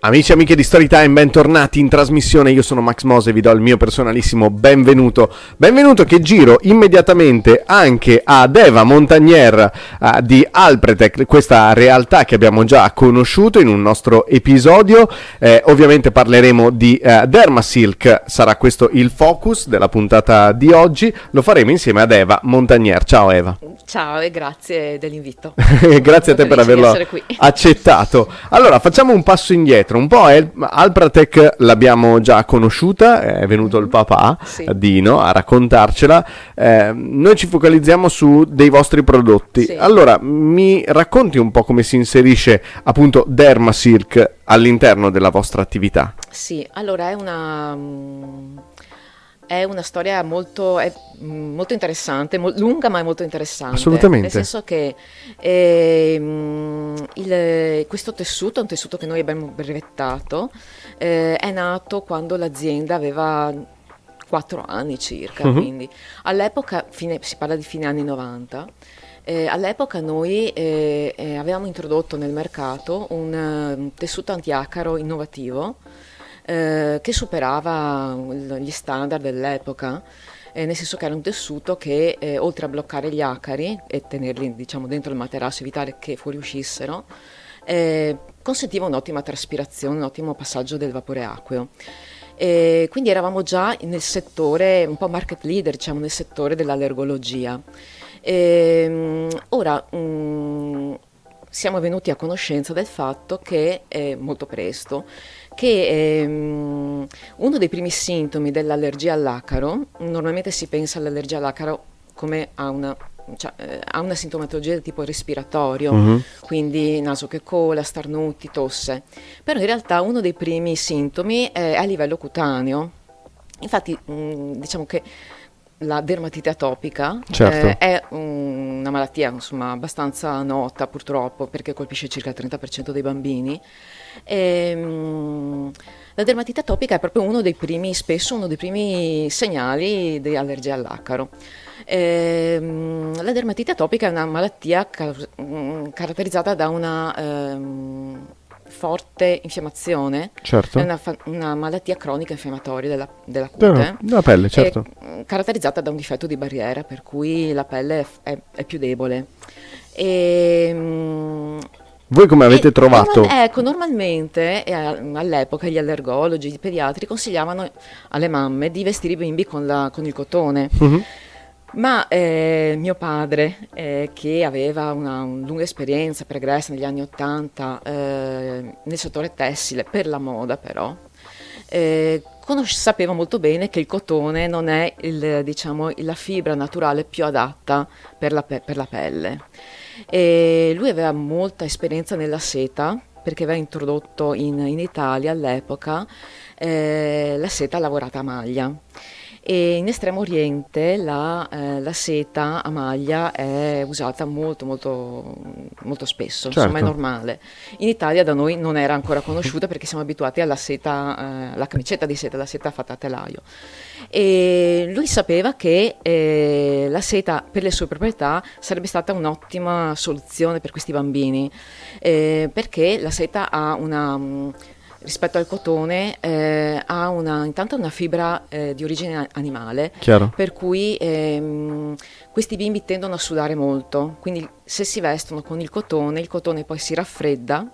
Amici e amiche di Storytime, bentornati in trasmissione. Io sono Max Mose e vi do il mio personalissimo benvenuto. Benvenuto che giro immediatamente anche ad Eva Montagnier uh, di Alpretec, questa realtà che abbiamo già conosciuto in un nostro episodio. Eh, ovviamente parleremo di uh, Dermasilk, sarà questo il focus della puntata di oggi. Lo faremo insieme ad Eva Montagnier. Ciao Eva. Ciao e grazie dell'invito. grazie a te per averlo accettato. Allora, facciamo un passo indietro un po' è, Alpratec l'abbiamo già conosciuta, è venuto il papà sì. Dino a raccontarcela. Eh, noi ci focalizziamo su dei vostri prodotti. Sì. Allora, mi racconti un po' come si inserisce appunto Dermasilk all'interno della vostra attività? Sì, allora è una è una storia molto, mm, molto interessante, mo- lunga ma è molto interessante. Assolutamente. Nel senso che eh, il, questo tessuto è un tessuto che noi abbiamo brevettato, eh, è nato quando l'azienda aveva 4 anni circa, uh-huh. quindi all'epoca, fine, si parla di fine anni 90, eh, all'epoca noi eh, eh, avevamo introdotto nel mercato un, un eh, tessuto antiacaro innovativo eh, che superava gli standard dell'epoca. Eh, nel senso che era un tessuto che eh, oltre a bloccare gli acari e tenerli diciamo, dentro il materasso, evitare che fuoriuscissero, eh, consentiva un'ottima traspirazione, un ottimo passaggio del vapore acqueo. E quindi eravamo già nel settore, un po' market leader, diciamo, nel settore dell'allergologia. E, ehm, ora, mh, mm, siamo venuti a conoscenza del fatto che eh, molto presto che ehm, uno dei primi sintomi dell'allergia all'acaro, normalmente si pensa all'allergia all'acaro come a una cioè, eh, ha una sintomatologia di tipo respiratorio, uh-huh. quindi naso che cola, starnuti, tosse. Però in realtà uno dei primi sintomi è a livello cutaneo. Infatti, mh, mm, diciamo che la dermatite atopica certo. eh, è un, una malattia insomma, abbastanza nota purtroppo perché colpisce circa il 30% dei bambini. E, ehm, mh, la dermatite atopica è proprio uno dei primi, spesso uno dei primi segnali di allergia all'acaro. E, mh, la dermatite atopica è una malattia car- caratterizzata da una ehm, forte infiammazione, certo. è una, fa- una, malattia cronica infiammatoria della, della cute, della, della pelle, certo. caratterizzata da un difetto di barriera, per cui la pelle è, è, più debole. E, mh, voi come avete e, trovato? Normal, ecco, normalmente eh, all'epoca gli allergologi, i pediatri consigliavano alle mamme di vestire i bimbi con, la, con il cotone. Uh-huh. Ma eh, mio padre, eh, che aveva una, una, lunga esperienza pregressa negli anni Ottanta eh, nel settore tessile, per la moda però, eh, conos- sapeva molto bene che il cotone non è il, diciamo, la fibra naturale più adatta per la, pe- per la pelle. E lui aveva molta esperienza nella seta perché aveva introdotto in, in Italia all'epoca eh, la seta lavorata a maglia e in Estremo Oriente la, eh, la, seta a maglia è usata molto molto, molto spesso, certo. insomma è normale. In Italia da noi non era ancora conosciuta perché siamo abituati alla seta, eh, camicetta di seta, la seta fatta a telaio. E lui sapeva che eh, la seta per le sue proprietà sarebbe stata un'ottima soluzione per questi bambini, eh, perché la seta ha una rispetto al cotone eh, ha una, intanto una fibra eh, di origine animale, Chiaro. per cui ehm, questi bimbi tendono a sudare molto, quindi se si vestono con il cotone, il cotone poi si raffredda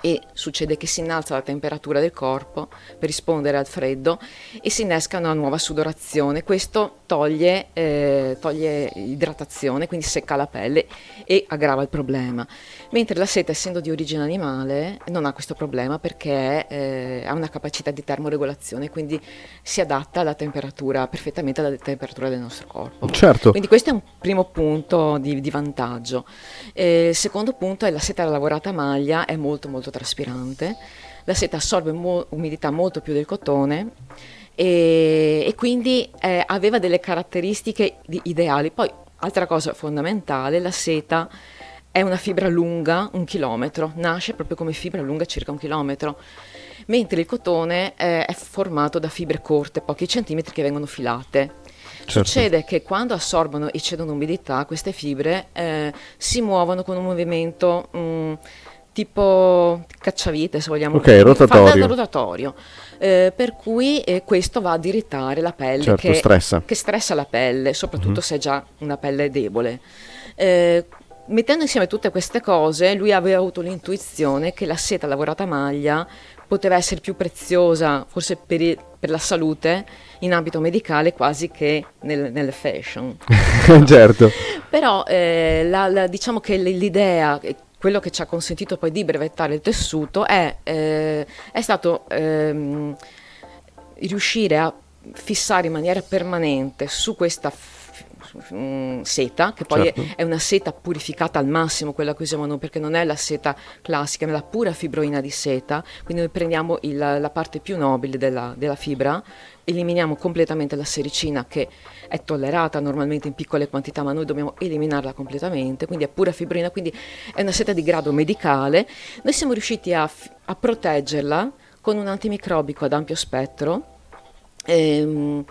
e succede che si innalza la temperatura del corpo per rispondere al freddo e si innesca una nuova sudorazione. Questo toglie, eh, toglie idratazione, quindi secca la pelle e aggrava il problema. Mentre la seta, essendo di origine animale, non ha questo problema perché eh, ha una capacità di termoregolazione, quindi si adatta alla temperatura, perfettamente alla temperatura del nostro corpo. Certo. Quindi questo è un primo punto di, di vantaggio. Eh, il secondo punto è la seta lavorata a maglia, è molto molto traspirante, la seta assorbe mo- umidità molto più del cotone e, e quindi eh, aveva delle caratteristiche ideali. Poi, altra cosa fondamentale, la seta è una fibra lunga un chilometro, nasce proprio come fibra lunga circa un chilometro, mentre il cotone eh, è formato da fibre corte, pochi centimetri che vengono filate. Certo. Succede che quando assorbono e cedono umidità, queste fibre eh, si muovono con un movimento mm, tipo cacciavite, se vogliamo Ok, rotatorio. Rotatorio. Eh, per cui eh, questo va ad irritare la pelle Certo, che, stressa. che stressa la pelle, soprattutto Mhm. se è già una pelle debole. Eh, mettendo insieme tutte queste cose, lui aveva avuto l'intuizione che la seta lavorata a maglia poteva essere più preziosa, forse per, i- per la salute, in ambito medicale quasi che nel, nelle fashion. certo. Però eh, la- la- diciamo che l'idea, quello che ci ha consentito poi di brevettare il tessuto è, eh, è stato ehm, riuscire a fissare in maniera permanente su questa seta, che poi Certo. è, una seta purificata al massimo, quella che usiamo noi, perché non è la seta classica, ma la pura fibroina di seta, quindi noi prendiamo il- la parte più nobile della, della fibra, eliminiamo completamente la sericina che è tollerata normalmente in piccole quantità, ma noi dobbiamo eliminarla completamente, quindi è pura fibroina, quindi è una seta di grado medicale. Noi siamo riusciti a, a proteggerla con un antimicrobico ad ampio spettro, ehm,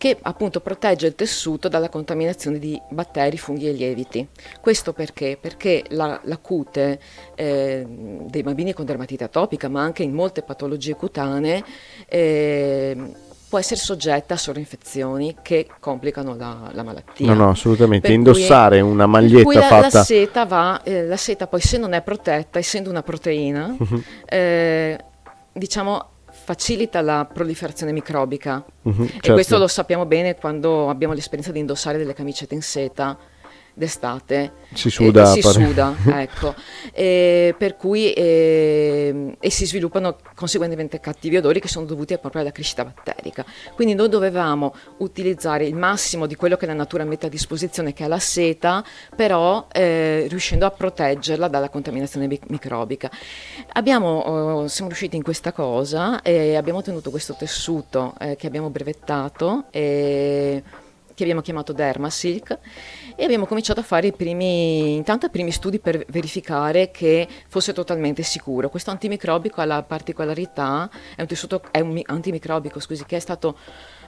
che appunto protegge il tessuto dalla contaminazione di batteri, funghi e lieviti. Questo perché? Perché la, la cute eh, dei bambini con dermatite atopica, ma anche in molte patologie cutanee, eh, può essere soggetta a sovrinfezioni che complicano la, la malattia. No, no, assolutamente. Per Indossare cui- una maglietta la, fatta- La seta, va, eh, la seta poi se non è protetta, essendo una proteina, eh, diciamo facilita la proliferazione microbica Mhm, e certo. questo lo sappiamo bene quando abbiamo l'esperienza di indossare delle camicette in seta d'estate. Si suda, e, si suda ecco. E per cui ehm, e si sviluppano conseguentemente cattivi odori che sono dovuti proprio alla crescita batterica. Quindi noi dovevamo utilizzare il massimo di quello che la natura mette a disposizione che è la seta però eh, riuscendo a proteggerla dalla contaminazione bi- microbica. Abbiamo, eh, siamo riusciti in questa cosa e abbiamo ottenuto questo tessuto eh, che abbiamo brevettato e che abbiamo chiamato Dermasilk e abbiamo cominciato a fare i primi, intanto i primi studi per verificare che fosse totalmente sicuro. Questo antimicrobico ha la particolarità, è un tessuto, è un mi- antimicrobico, scusi, che è stato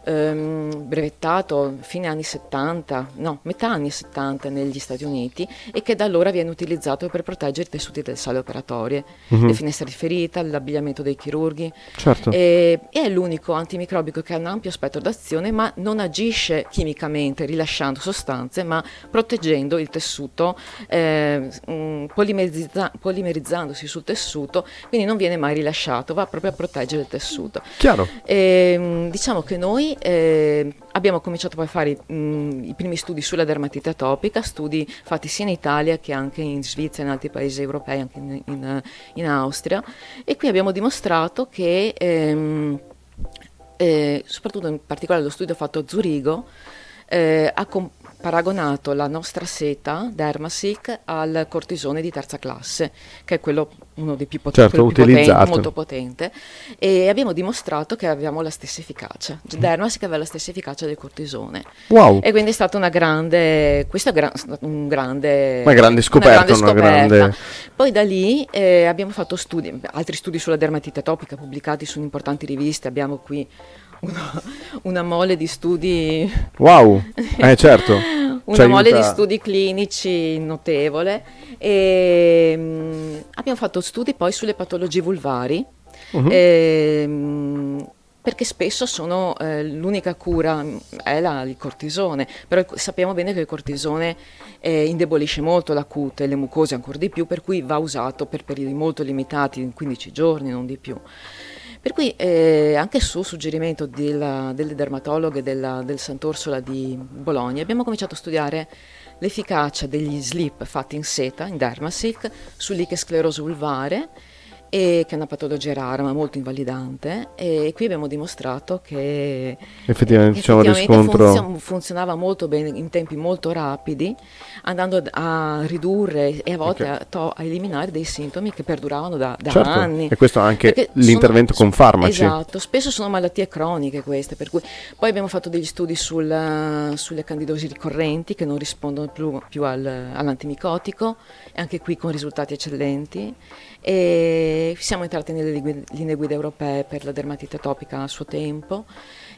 ehm, brevettato fine anni 70, no, metà anni 70 negli Stati Uniti e che da allora viene utilizzato per proteggere i tessuti delle sale operatorie, Mhm. le finestre di ferita, l'abbigliamento dei chirurghi. Certo. E, e è l'unico antimicrobico che ha un ampio spettro d'azione, ma non agisce chimicamente rilasciando sostanze, ma proteggendo il tessuto, eh, mm, polimerizza- polimerizzandosi sul tessuto, quindi non viene mai rilasciato, va proprio a proteggere il tessuto. Chiaro. E, mm, diciamo che noi eh, abbiamo cominciato poi a fare mm, i primi studi sulla dermatite atopica, studi fatti sia in Italia che anche in Svizzera e in altri paesi europei, anche in, in- in Austria, e qui abbiamo dimostrato che, ehm, eh, soprattutto in particolare lo studio fatto a Zurigo, eh, ha com- paragonato la nostra seta Dermasilk al cortisone di terza classe, che è quello uno dei più, pot- Certo, potente, molto potente, e abbiamo dimostrato che avevamo la stessa efficacia. Dermasilk aveva la stessa efficacia del cortisone. Wow. E quindi è stata una grande, questo è gra- un grande, Una grande scoperta, una grande- Poi da lì eh, abbiamo fatto studi, altri studi sulla dermatite atopica pubblicati su importanti riviste, abbiamo qui una, una mole di studi Wow. Eh, certo. Una mole di studi clinici notevole e mm, abbiamo fatto studi poi sulle patologie vulvari Mhm. Ehm, perché spesso sono eh, l'unica cura è la- il cortisone, però sappiamo bene che il cortisone eh, indebolisce molto la cute e le mucose ancora di più, per cui va usato per periodi molto limitati, 15 giorni, non di più. Per cui eh, anche su suggerimento della- delle dermatologhe della- del Sant'Orsola di Bologna abbiamo cominciato a studiare l'efficacia degli slip fatti in seta, in Dermasilk, sull'ichesclerosi vulvare, che è una patologia rara ma molto invalidante e qui abbiamo dimostrato che Effettivamente effettivamente funzio- funzionava molto bene in tempi molto rapidi, andando a ridurre e a volte Ok. a, to- a eliminare dei sintomi che perduravano da, da Certo, anni. e questo anche Perché l'intervento con farmaci. Esatto, spesso sono malattie croniche queste, per cui poi abbiamo fatto degli studi sul- sulle candidosi ricorrenti che non rispondono più, più al- all'antimicotico, e anche qui con risultati eccellenti. E siamo entrati nelle linee guida europee per la dermatite atopica a suo tempo.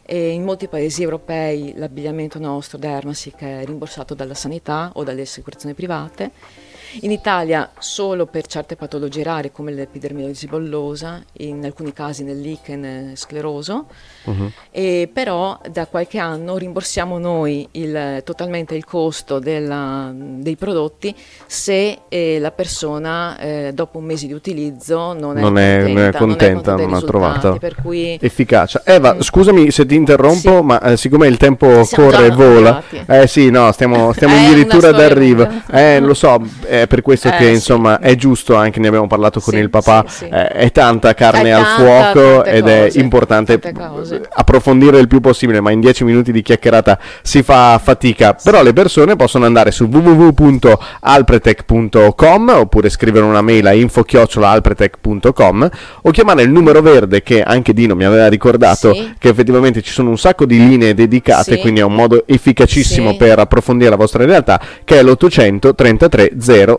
E in molti paesi europei l'abbigliamento nostro Dermasic è rimborsato dalla sanità o dalle assicurazioni private. In Italia solo per certe patologie rare come l'epidermolosi bollosa, in alcuni casi nel lichen eh, scleroso, Mhm. e però da qualche anno rimborsiamo noi il- totalmente il costo della- dei prodotti se eh, la persona eh, dopo un mese di utilizzo non è non non è contenta, contenta, dei non ha trovato cui efficacia. Eva, Mm. scusami se ti interrompo, Sì. ma eh, siccome il tempo Siamo corre e vola, eh sì, no, stiamo, stiamo addirittura d'arrivo. Eh, lo so, è per questo Eh, che sì. insomma è giusto, anche ne abbiamo parlato con Sì, il papà, sì, eh, è tanta carne È al tanta, fuoco ed è cose, importante tante cose. approfondire il più possibile, ma in 10 minuti di chiacchierata si fa fatica. Però le persone possono andare su www.alpretech.com oppure scrivere una mail a info-alpretech.com o chiamare il numero verde che anche Dino mi aveva ricordato che effettivamente ci sono un sacco di linee dedicate, quindi è un modo efficacissimo per approfondire la vostra realtà, che è l'833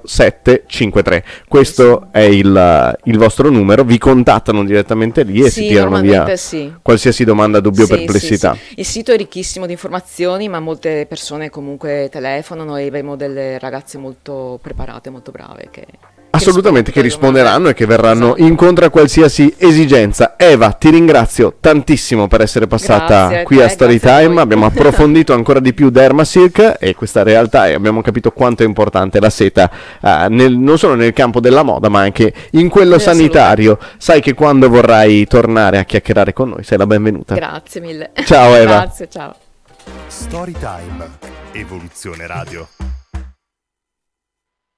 0753. Questo è il, il vostro numero, vi contattano direttamente lì e Sì, si tirano via sì. qualsiasi domanda, dubbio, Sì, perplessità. Il sito è ricchissimo di informazioni, ma molte persone comunque telefonano e abbiamo delle ragazze molto preparate, molto brave. Che, Assolutamente, che risponderanno e che verranno Esatto. incontro a qualsiasi esigenza. Eva, ti ringrazio tantissimo per essere passata Grazie a qui te, a Storytime. a. Abbiamo approfondito ancora di più Dermasilk e questa realtà e abbiamo capito quanto è importante la seta eh, nel- non solo nel campo della moda, ma anche in quello sanitario. Sai che quando vorrai tornare a chiacchierare con noi sei la benvenuta. Grazie mille. Ciao, Eva. Grazie, ciao. Storytime. Evoluzione Radio.